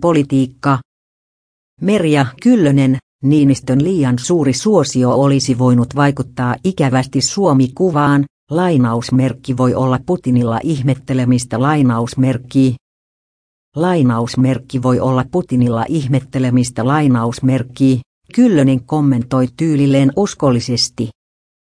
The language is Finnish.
Politiikka. Merja Kyllönen, Niinistön liian suuri suosio olisi voinut vaikuttaa ikävästi Suomi-kuvaan, lainausmerkki voi olla Putinilla ihmettelemistä lainausmerkki. Lainausmerkki voi olla Putinilla ihmettelemistä lainausmerkki. Kyllönen kommentoi tyylilleen uskollisesti.